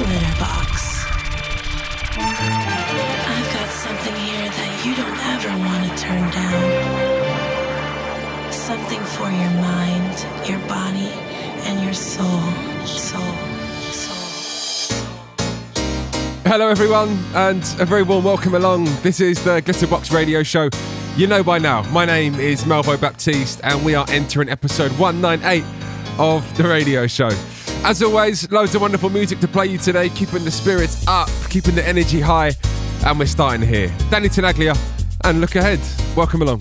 Glitterbox. I've got something here that you don't ever want to turn down. Something for your mind, your body, and your soul. Soul. Soul. Hello, everyone, and a very warm welcome along. This is the Glitterbox Radio Show. You know by now, my name is Melvo Baptiste, and we are entering episode 198 of the radio show. As always, loads of wonderful music to play you today, keeping the spirits up, keeping the energy high, and we're starting here. Danny Tenaglia, and look ahead. Welcome along.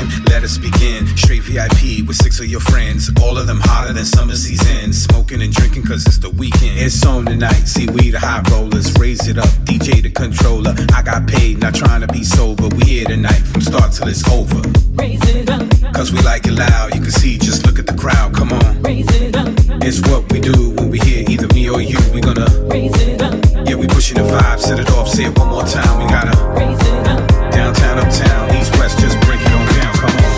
in. Let us begin. Straight VIP with six of your friends. All of them hotter than summer season. Smoking and drinking cause it's the weekend. It's on tonight. See, we the high rollers. Raise it up. DJ the controller. I got paid, not trying to be sober. We here tonight from start till it's over. Raise it up. Cause we like it loud. You can see, just look at the crowd. Come on. Raise it up. It's what we do when we hear either me or you. We gonna raise it up. Yeah, we pushing the vibe. Set it off. Say it one more time. We gotta raise it up. Downtown, uptown, east, west. Just break it off. Come on.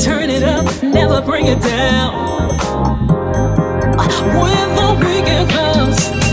turn it up, never bring it down. When the weekend comes.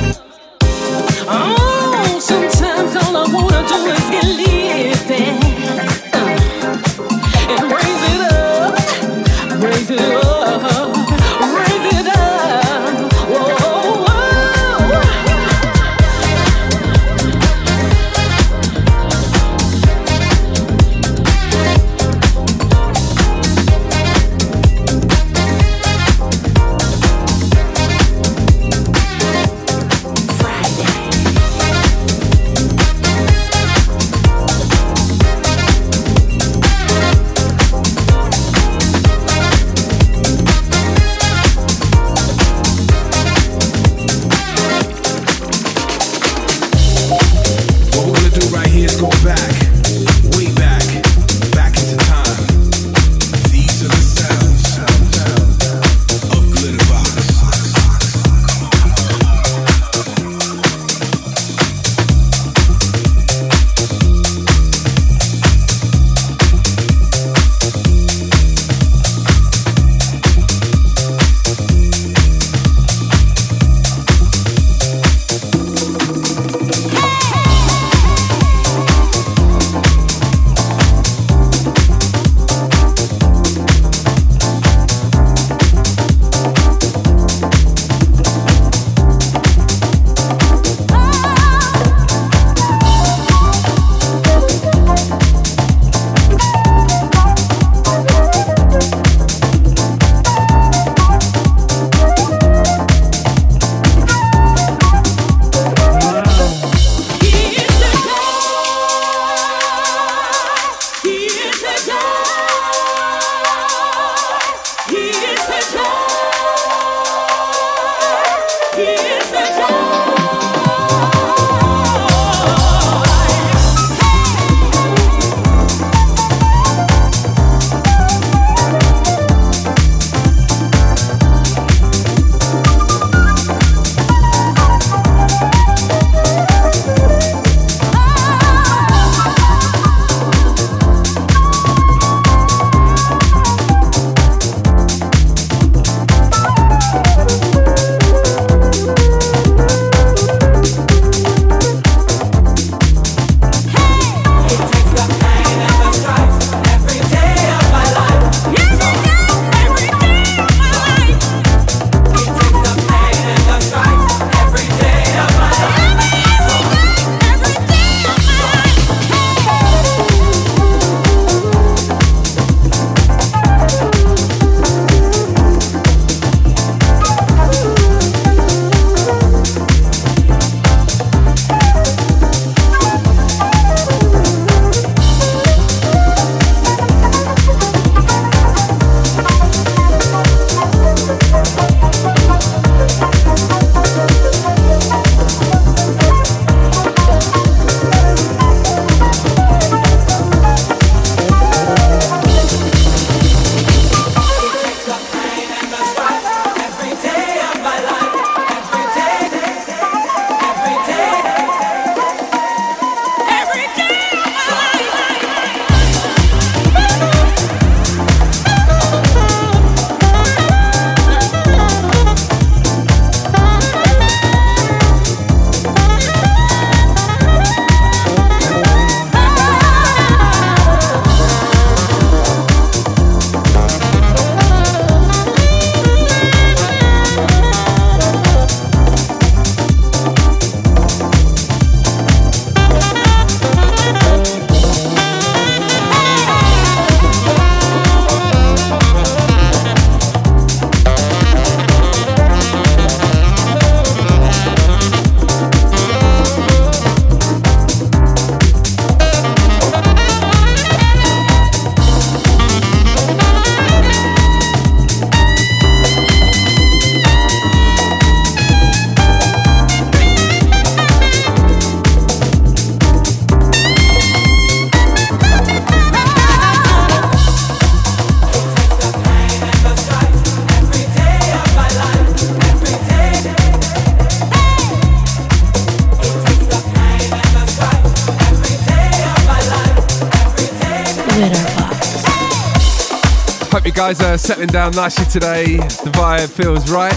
Settling down nicely today. The vibe feels right.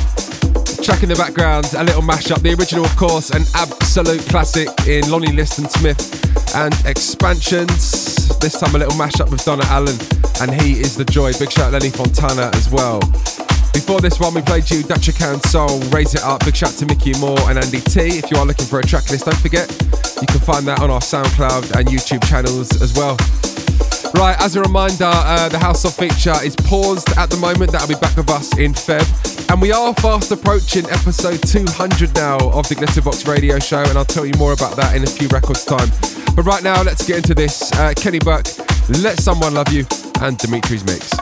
Track in the background, a little mashup. The original, of course, an absolute classic in Lonnie Liston Smith and Expansions. This time a little mashup with Donna Allen, and he is the joy. Big shout out Lenny Fontana as well. Before this one, we played you Dutch Can Soul, Raise It Up. Big shout to Micky More and Andy Tee. If you are looking for a track list, don't forget you can find that on our SoundCloud and YouTube channels as well. Right, as a reminder, uh, the House of feature is paused at the moment. That'll be back with us in Feb. And we are fast approaching episode 200 now of the Glitterbox radio show, and I'll tell you more about that in a few records' time. But right now, let's get into this. Uh, Keni Burke, Let Someone Love You, and Dimitri's Mix.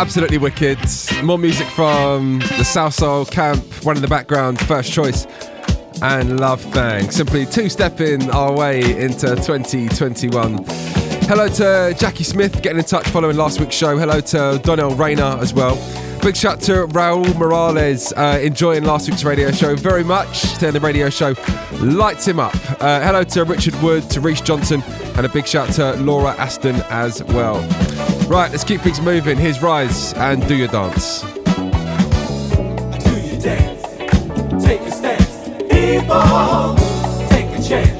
Absolutely wicked. More music from the Salsoul Camp, one in the background, first choice, and Love Thang. Simply two stepping our way into 2021. Hello to Jackie Smith getting in touch following last week's show. Hello to Donnell Rayner as well. Big shout to Raul Morales, uh, enjoying last week's radio show very much. Saying the radio show lights him up. Uh, hello to Richard Wood, to Reese Johnson, and a big shout to Laura Aston as well. Right, let's keep things moving. Here's Rise and Do Your Dance. Do your dance, take a stance. People, take a chance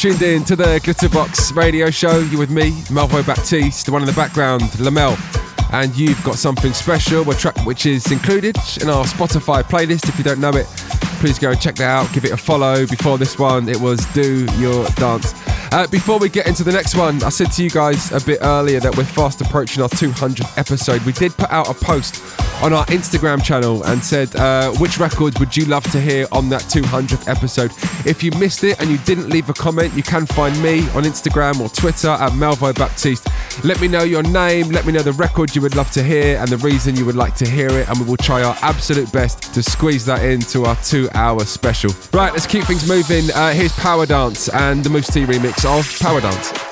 tuned in to the Glitterbox Radio Show. You're with me, Melvo Baptiste, the one in the background, Lamel. And you've got something special, a track which is included in our Spotify playlist. If you don't know it, please go and check that out. Give it a follow. Before this one, it was Do Your Dance. Uh, before we get into the next one, I said to you guys a bit earlier that we're fast approaching our 200th episode. We did put out a post on our Instagram channel and said, uh, which records would you love to hear on that 200th episode? If you missed it and you didn't leave a comment, you can find me on Instagram or Twitter at Melvo Baptiste. Let me know your name, let me know the record you would love to hear and the reason you would like to hear it, and we will try our absolute best to squeeze that into our two hour special. Right, let's keep things moving. Uh, here's Power Dance and the Mousse T remix of Power Dance.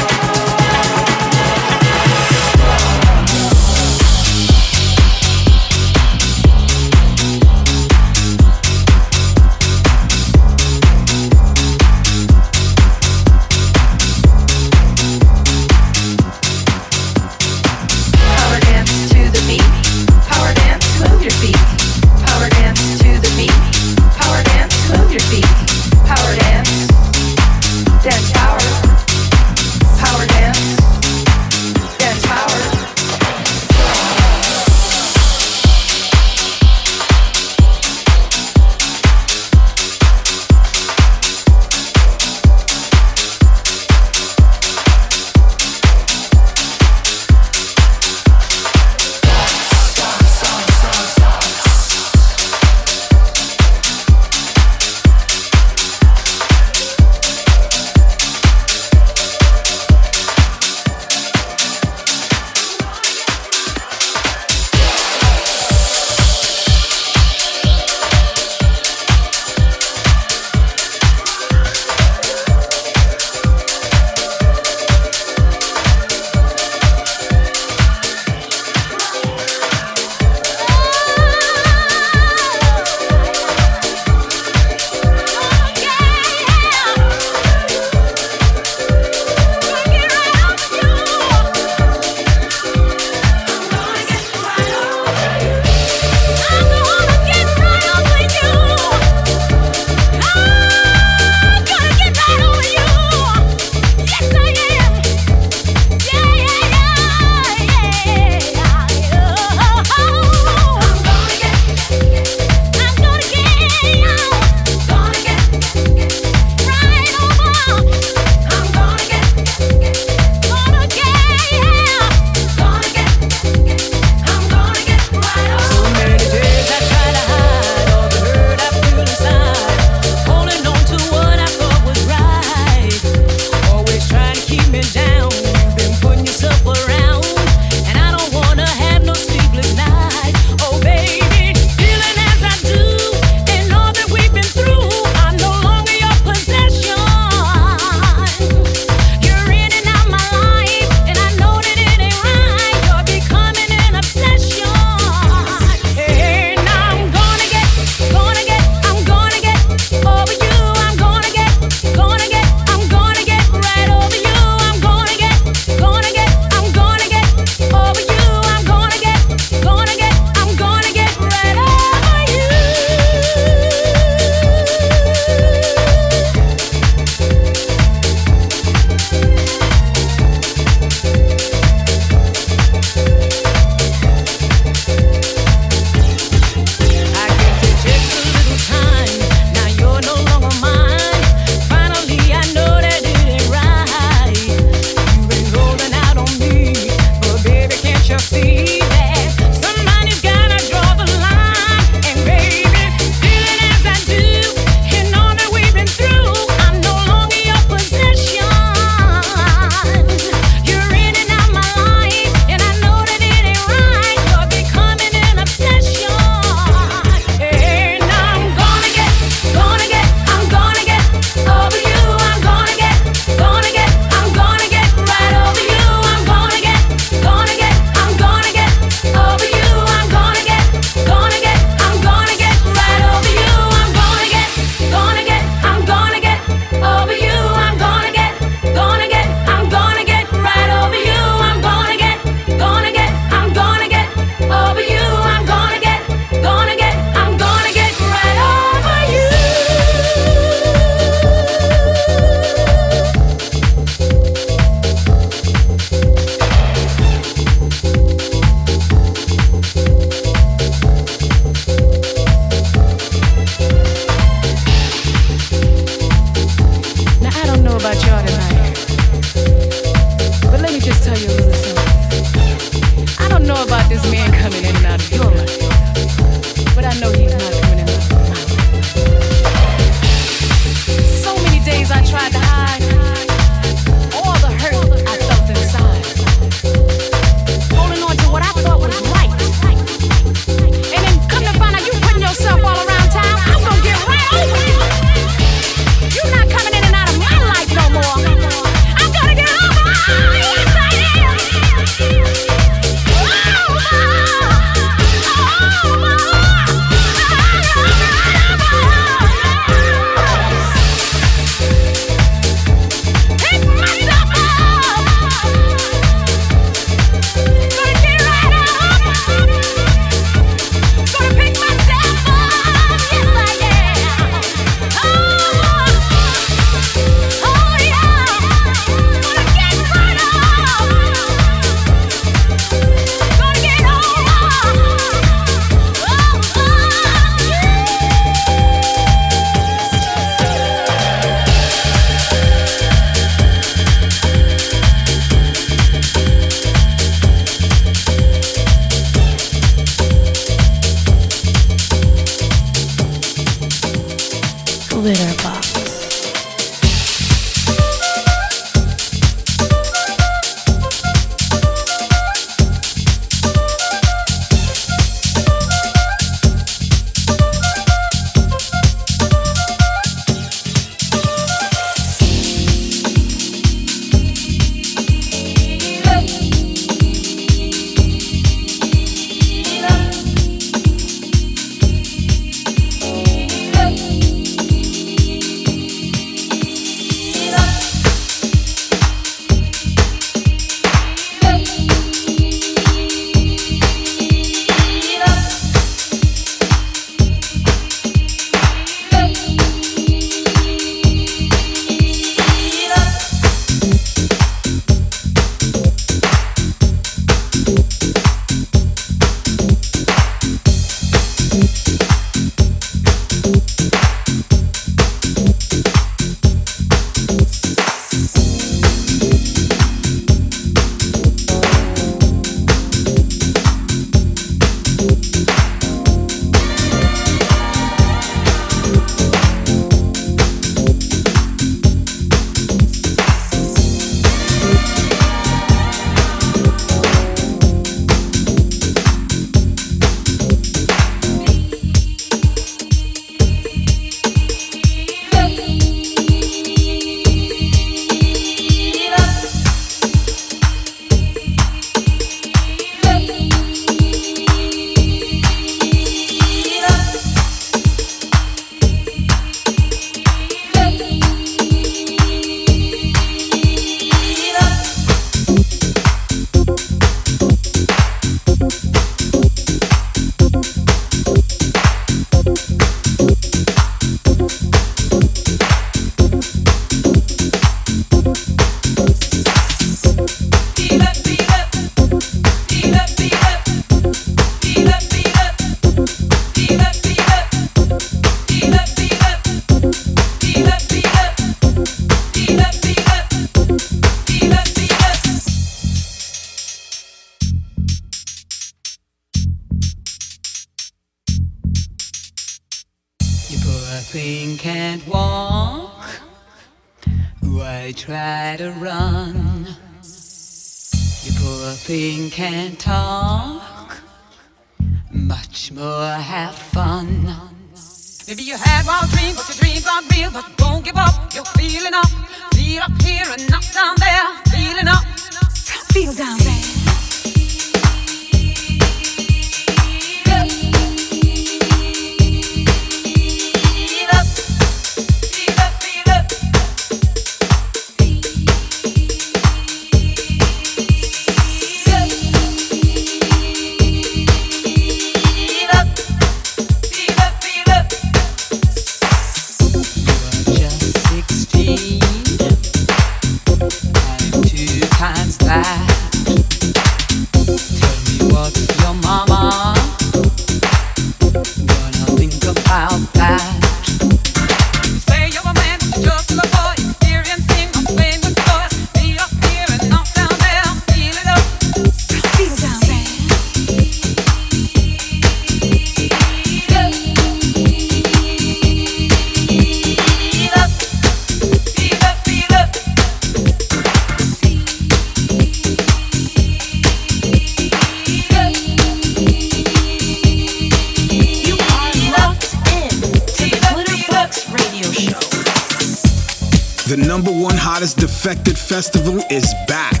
Festival is back.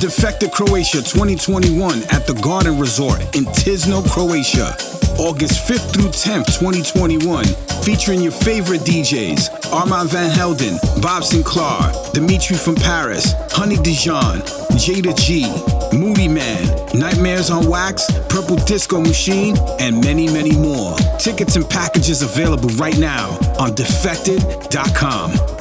Defected Croatia 2021 at the Garden Resort in Tisno, Croatia, August 5th through 10th, 2021, featuring your favorite DJs Armand Van Helden, Bob Sinclar, Dimitri from Paris, Honey Dijon, Jayda G, Moodymann, Nightmares on Wax, Purple Disco Machine, and many, many more. Tickets and packages available right now on defected.com.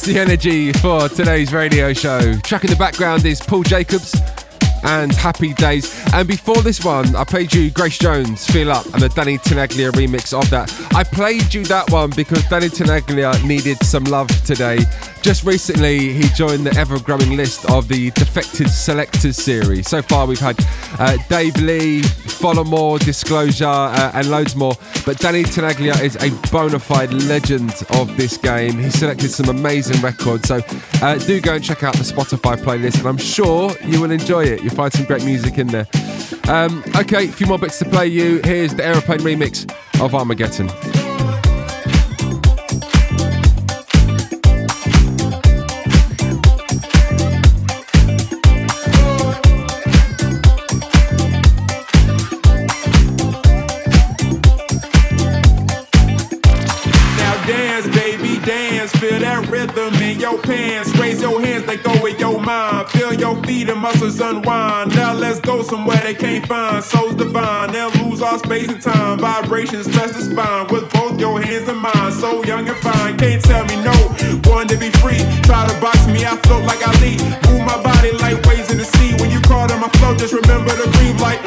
that's the energy for today's radio show. Track in the background is Paul Jacobs and Happy Days. And before this one, I played you Grace Jones, Feel Up, and the Danny Tenaglia remix of that. I played you that one because Danny Tenaglia needed some love today. Just recently, he joined the ever growing list of the Defected Selectors series. So far, we've had uh, Dave Lee, Folamour, Disclosure, uh, and loads more. But Danny Tenaglia is a bona fide legend of this game. He selected some amazing records. So uh, do go and check out the Spotify playlist, and I'm sure you will enjoy it. You'll find some great music in there. Um, okay, a few more bits to play you. Here's the Aeroplane remix of Armageddon. Pants. Raise your hands, they go with your mind. Feel your feet and muscles unwind. Now let's go somewhere they can't find. Souls divine, they'll lose all space and time. Vibrations touch the spine with both your hands and mine. So young and fine, can't tell me no. Born to be free. Try to box me, I float like Ali. Move my body like waves in the sea. When you call on my flow, just remember to breathe like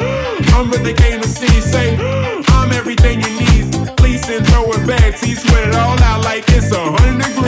I'm what they came to see. Say I'm everything you need. Please and throw it back. See, sweat it all out like it's a hundred degrees.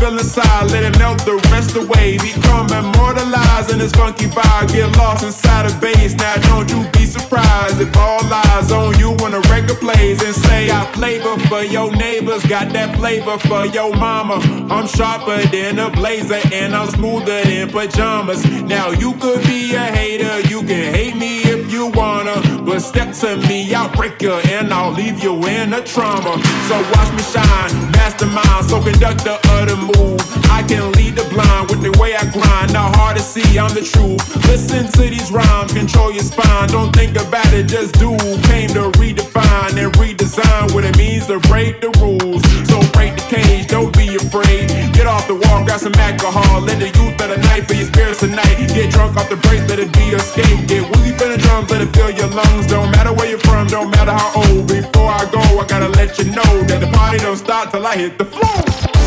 Feel inside, let it melt the rest away. Become immortalized in this funky vibe, get lost inside a bass. Now don't you be surprised if all eyes on you when a record plays say got flavor for your neighbors, got that flavor for your mama. I'm sharper than a blazer and I'm smoother than pajamas. Now you could be a hater, you can hate me if you wanna, but step to me, I'll break you and I'll leave you in a trauma. So watch me shine, mastermind, so conductor of the move. I can lead the blind with the way I grind, not hard to see, I'm the truth. Listen to these rhymes, control your spine, don't think about it, just do. Came to redefine and redesign what it means to break the rules. So break the cage, don't be afraid. Get off the wall, grab some alcohol, let the youth the night for your spirits tonight. Get drunk off the brakes, let it be your escape. Get woozy for the drums, let it fill your lungs. Don't matter where you're from, don't matter how old. Before I go, I gotta let you know that the party don't stop till I hit the floor.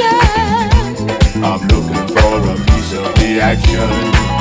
action. I'm looking for a piece of the action.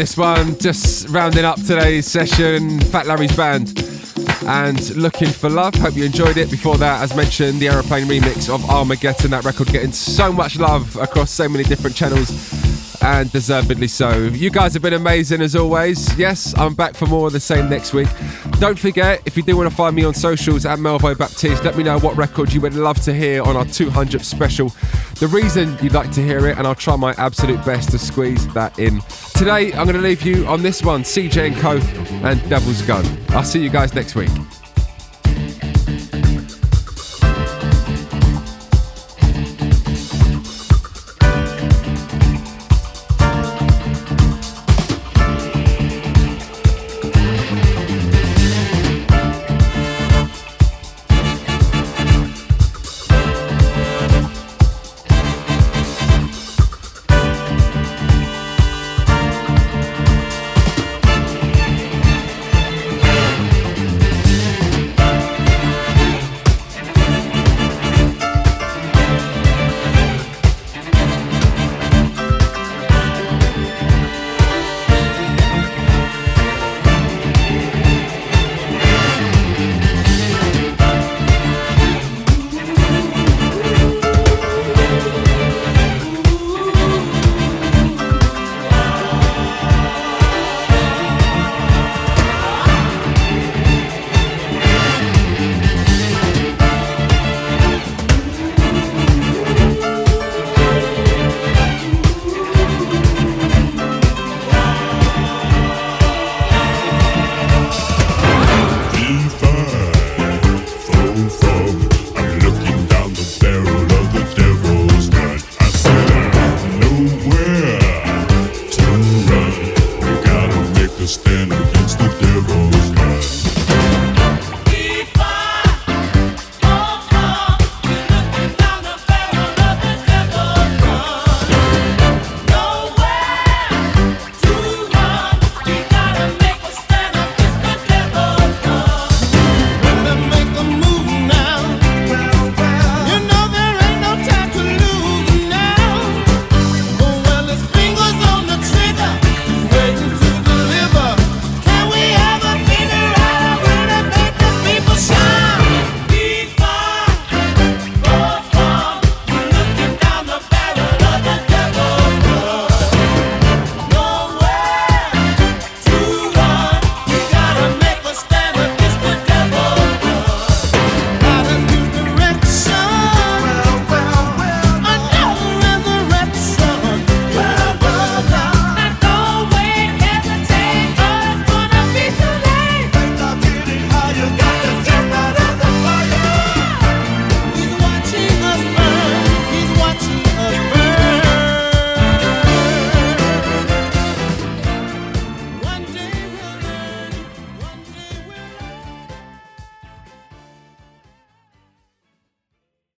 This one, just rounding up today's session, Fat Larry's band. And looking for love. Hope you enjoyed it. Before that, as mentioned, the Aeroplane remix of Armageddon. That record getting so much love across so many different channels, and deservedly so. You guys have been amazing as always. Yes, I'm back for more of the same next week. Don't forget, if you do want to find me on socials at Melvo Baptiste, let me know what record you would love to hear on our 200th special. The reason you'd like to hear it, and I'll try my absolute best to squeeze that in. Today, I'm going to leave you on this one CJ and Co. and Devil's Gun. I'll see you guys next week.